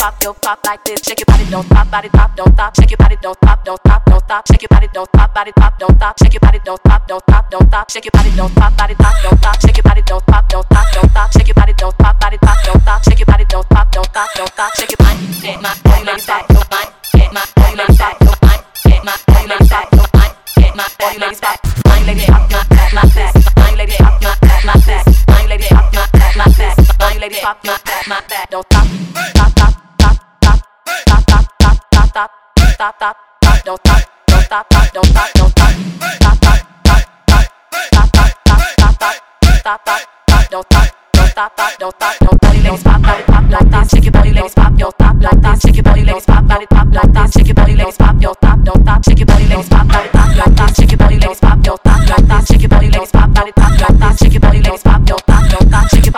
Pop like this. Shake your body, don't stop, body pop, don't stop. Shake your body, don't stop, don't stop, don't stop. Shake your body, don't stop, body pop, don't stop. Shake your body, don't stop, don't stop, don't stop. Shake your body, don't stop, body pop, don't stop. Shake your body, don't stop, don't stop, don't stop. Shake your body, don't stop, body pop, don't stop. Shake your body, don't stop, don't stop, don't stop. Shake your body, get my, pop yo, get my, pop yo, get my, pop yo, get my, all you ladies pop, mind, lady pop your, my back, mind, lady pop your, my back, mind, lady pop your, my back, mind, lady pop your, my back, don't stop, stop, stop, stop, stop, stop, stop, don't stop, don't stop, stop, don't stop, don't stop, stop, stop, stop, stop, stop, stop, stop, stop, stop, stop, don't stop. don't Stop, stop, don't stop, don't ladies pop, body pop like that. Shake your body ladies pop, yo stop that. Shake your body ladies pop, body pop like that. Shake your body ladies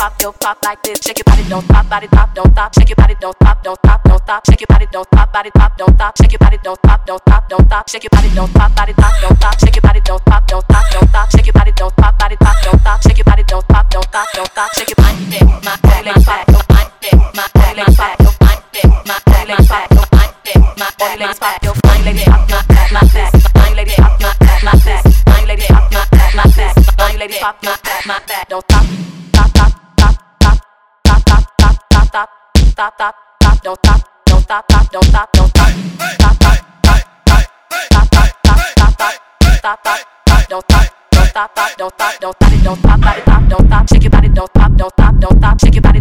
pop like this. Shake your body, don't stop, body pop, don't stop. Shake your body, don't stop, don't stop, don't stop. Shake your body, don't stop, body pop, don't stop. Shake your body, don't stop, don't stop, don't stop. Shake your body, don't stop, body pop, don't stop. Shake your body, don't stop, don't stop, don't stop. Shake your body, don't stop, body pop, don't stop. Shake your body, don't stop, don't stop, don't stop. Shake your body, my body, ladies pop, your mind, my body, ladies pop, your mind, my body, ladies pop, your mind, my body, ladies pop, your mind, lady pop, your my back, my lady stop, stop, stop, stop, stop, stop, don't stop, don't stop, stop, don't stop, don't stop, stop, stop, stop, stop, stop, stop, stop, stop, stop, stop, stop, don't stop. Don't stop, stop, don't stop, don't stop, don't stop, body pop, don't stop, shake your body, don't stop, don't stop, don't stop, shake your don't stop, body